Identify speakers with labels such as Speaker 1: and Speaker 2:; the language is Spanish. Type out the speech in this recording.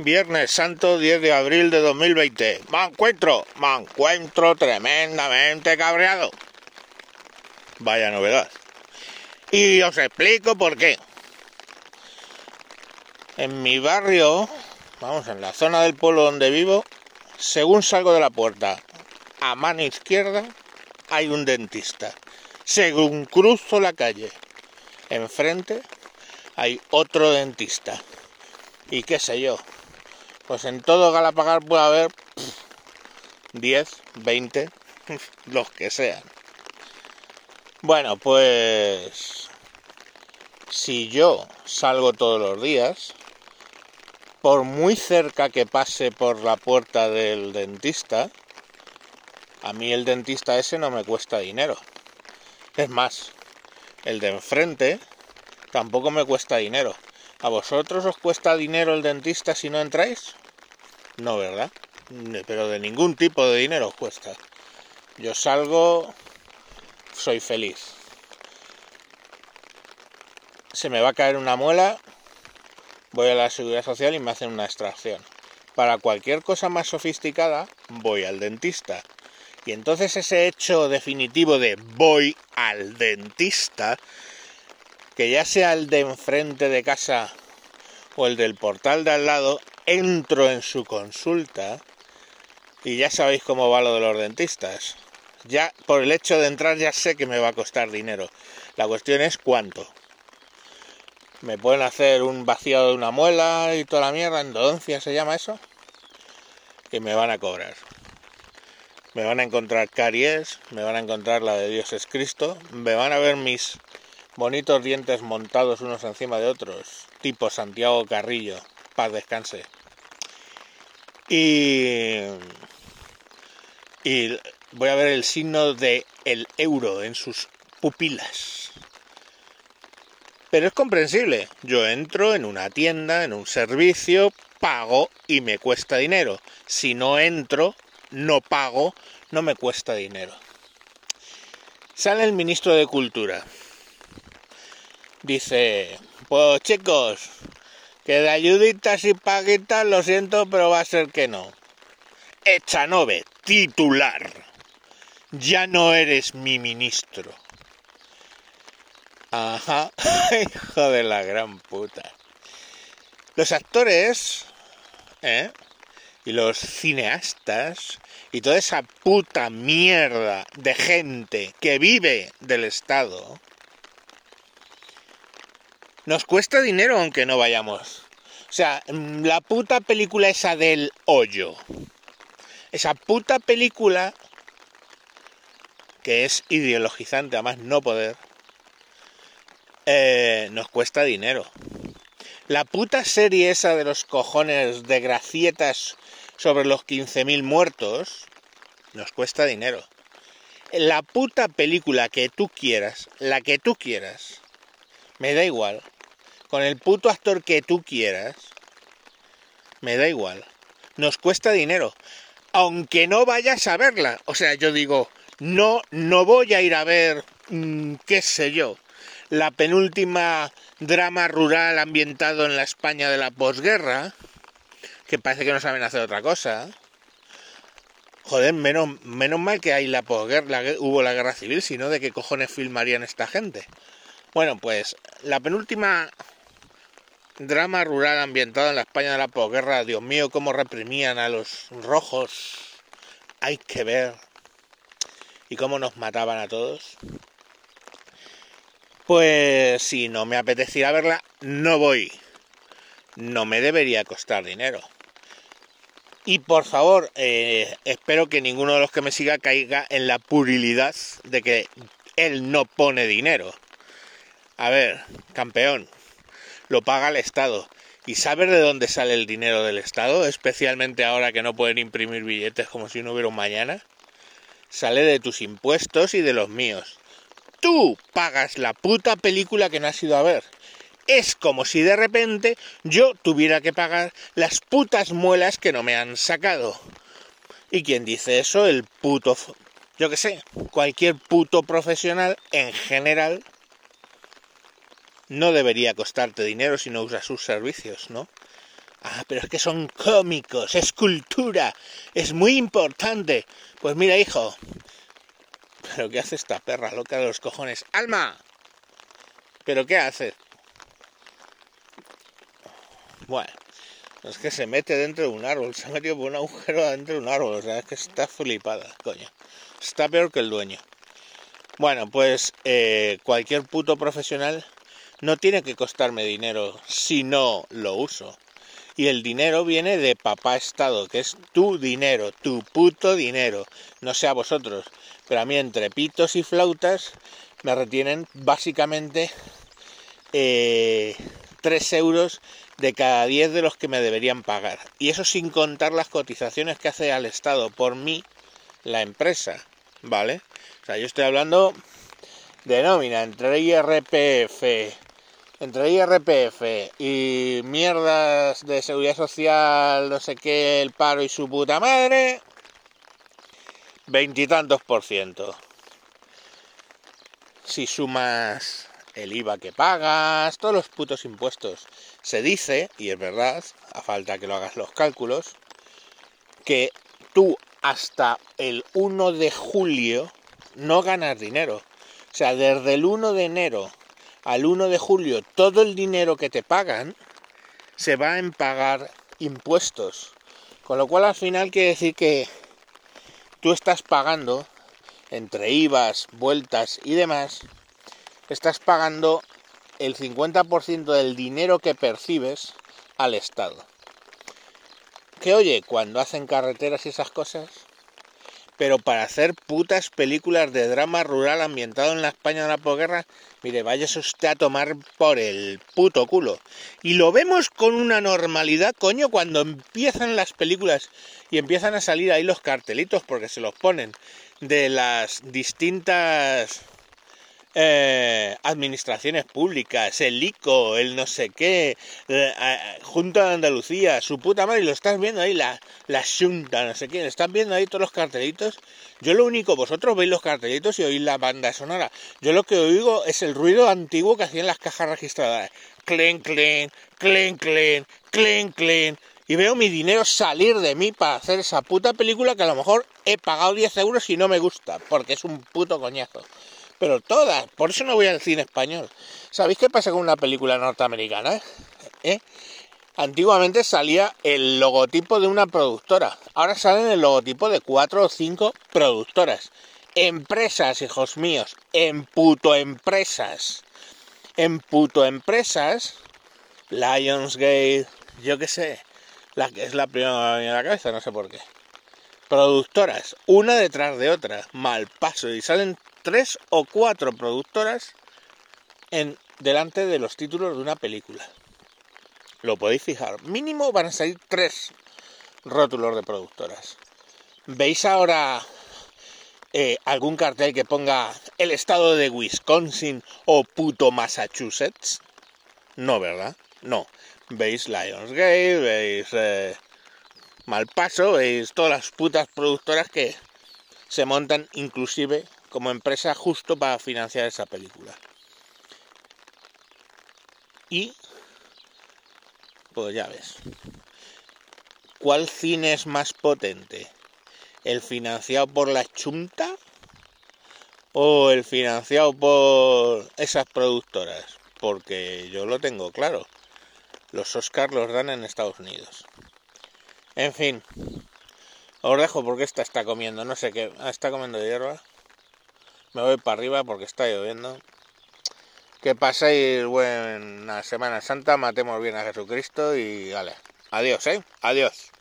Speaker 1: Viernes Santo 10 de abril de 2020. Me encuentro, me encuentro tremendamente cabreado. Vaya novedad. Y os explico por qué. En mi barrio, vamos, en la zona del pueblo donde vivo, según salgo de la puerta, a mano izquierda hay un dentista. Según cruzo la calle, enfrente hay otro dentista. Y qué sé yo, pues en todo Galapagar puede haber 10, 20, los que sean. Bueno, pues si yo salgo todos los días, por muy cerca que pase por la puerta del dentista, a mí el dentista ese no me cuesta dinero. Es más, el de enfrente tampoco me cuesta dinero. ¿A vosotros os cuesta dinero el dentista si no entráis? No, ¿verdad? Pero de ningún tipo de dinero os cuesta. Yo salgo, soy feliz. Se me va a caer una muela, voy a la seguridad social y me hacen una extracción. Para cualquier cosa más sofisticada, voy al dentista. Y entonces ese hecho definitivo de voy al dentista que ya sea el de enfrente de casa o el del portal de al lado, entro en su consulta y ya sabéis cómo va lo de los dentistas. Ya por el hecho de entrar ya sé que me va a costar dinero. La cuestión es cuánto. Me pueden hacer un vaciado de una muela y toda la mierda, endodoncia se llama eso, que me van a cobrar. Me van a encontrar caries, me van a encontrar la de Dios es Cristo, me van a ver mis bonitos dientes montados unos encima de otros, tipo Santiago Carrillo, paz descanse. Y, y voy a ver el signo de el euro en sus pupilas. Pero es comprensible. Yo entro en una tienda, en un servicio, pago y me cuesta dinero. Si no entro, no pago, no me cuesta dinero. Sale el ministro de Cultura dice, pues chicos, que de ayuditas y paguitas lo siento, pero va a ser que no. Echanove, titular. Ya no eres mi ministro. Ajá, hijo de la gran puta. Los actores, ¿eh? Y los cineastas y toda esa puta mierda de gente que vive del Estado, nos cuesta dinero aunque no vayamos. O sea, mm, la puta película esa del hoyo. Esa puta película que es ideologizante a más no poder. Eh, nos cuesta dinero. La puta serie esa de los cojones de gracietas sobre los 15.000 muertos nos cuesta dinero. La puta película que tú quieras, la que tú quieras, me da igual con el puto actor que tú quieras, me da igual. Nos cuesta dinero. Aunque no vayas a verla. O sea, yo digo, no, no voy a ir a ver, mm, qué sé yo, la penúltima drama rural ambientado en la España de la posguerra, que parece que no saben hacer otra cosa. Joder, menos, menos mal que hay la posguerra, hubo la guerra civil, sino de qué cojones filmarían esta gente. Bueno, pues la penúltima Drama rural ambientado en la España de la posguerra. Dios mío, cómo reprimían a los rojos. Hay que ver. Y cómo nos mataban a todos. Pues si no me apeteciera verla, no voy. No me debería costar dinero. Y por favor, eh, espero que ninguno de los que me siga caiga en la purilidad de que él no pone dinero. A ver, campeón, lo paga el Estado. ¿Y sabes de dónde sale el dinero del Estado? Especialmente ahora que no pueden imprimir billetes como si no hubiera un mañana. Sale de tus impuestos y de los míos. Tú pagas la puta película que no has ido a ver. Es como si de repente yo tuviera que pagar las putas muelas que no me han sacado. ¿Y quién dice eso? El puto... Yo qué sé, cualquier puto profesional en general no debería costarte dinero si no usas sus servicios, ¿no? Ah, pero es que son cómicos, es cultura, es muy importante. Pues mira, hijo. ¿Pero qué hace esta perra loca de los cojones? ¡Alma! ¿Pero qué hace? Bueno, es que se mete dentro de un árbol, se ha metido por un agujero dentro de un árbol, o sea, es que está flipada, coño. Está peor que el dueño. Bueno, pues eh, cualquier puto profesional no tiene que costarme dinero si no lo uso. Y el dinero viene de papá Estado, que es tu dinero, tu puto dinero. No sé a vosotros, pero a mí entre pitos y flautas me retienen básicamente eh, 3 euros de cada 10 de los que me deberían pagar. Y eso sin contar las cotizaciones que hace al Estado por mí la empresa, ¿vale? O sea, yo estoy hablando de nómina entre IRPF, entre IRPF y mierdas de seguridad social, no sé qué, el paro y su puta madre, veintitantos por ciento. Si sumas el IVA que pagas, todos los putos impuestos, se dice, y es verdad, a falta que lo hagas los cálculos, que tú hasta el 1 de julio no ganas dinero. O sea, desde el 1 de enero al 1 de julio todo el dinero que te pagan se va en pagar impuestos. Con lo cual al final quiere decir que tú estás pagando, entre IVAs, vueltas y demás, estás pagando el 50% del dinero que percibes al Estado. Que oye, cuando hacen carreteras y esas cosas, pero para hacer putas películas de drama rural ambientado en la España de la posguerra, mire, váyase usted a tomar por el puto culo. Y lo vemos con una normalidad, coño, cuando empiezan las películas y empiezan a salir ahí los cartelitos, porque se los ponen, de las distintas eh, administraciones públicas, el ICO, el no sé qué, eh, Junta de Andalucía, su puta madre, lo estás viendo ahí, la, la Junta, no sé qué, están viendo ahí todos los cartelitos. Yo lo único, vosotros veis los cartelitos y oís la banda sonora. Yo lo que oigo es el ruido antiguo que hacían las cajas registradas. Clen, clen, clen, clen, clen, clen. Y veo mi dinero salir de mí para hacer esa puta película que a lo mejor he pagado 10 euros y no me gusta, porque es un puto coñazo pero todas. Por eso no voy al cine español. ¿Sabéis qué pasa con una película norteamericana? ¿Eh? Antiguamente salía el logotipo de una productora. Ahora salen el logotipo de cuatro o cinco productoras. Empresas, hijos míos. En puto empresas. En puto empresas. Lionsgate. Yo qué sé. La que es la primera en la cabeza, no sé por qué. Productoras, una detrás de otra, mal paso, y salen tres o cuatro productoras en, delante de los títulos de una película. Lo podéis fijar. Mínimo van a salir tres rótulos de productoras. ¿Veis ahora eh, algún cartel que ponga el estado de Wisconsin o puto Massachusetts? No, ¿verdad? No. Veis Lionsgate, veis eh, Malpaso, veis todas las putas productoras que se montan inclusive como empresa justo para financiar esa película. Y, pues ya ves, ¿cuál cine es más potente? ¿El financiado por la chunta o el financiado por esas productoras? Porque yo lo tengo claro. Los Oscars los dan en Estados Unidos. En fin, os dejo porque esta está comiendo, no sé qué, está comiendo hierba me voy para arriba porque está lloviendo. Que paséis buena Semana Santa, matemos bien a Jesucristo y vale. Adiós, ¿eh? Adiós.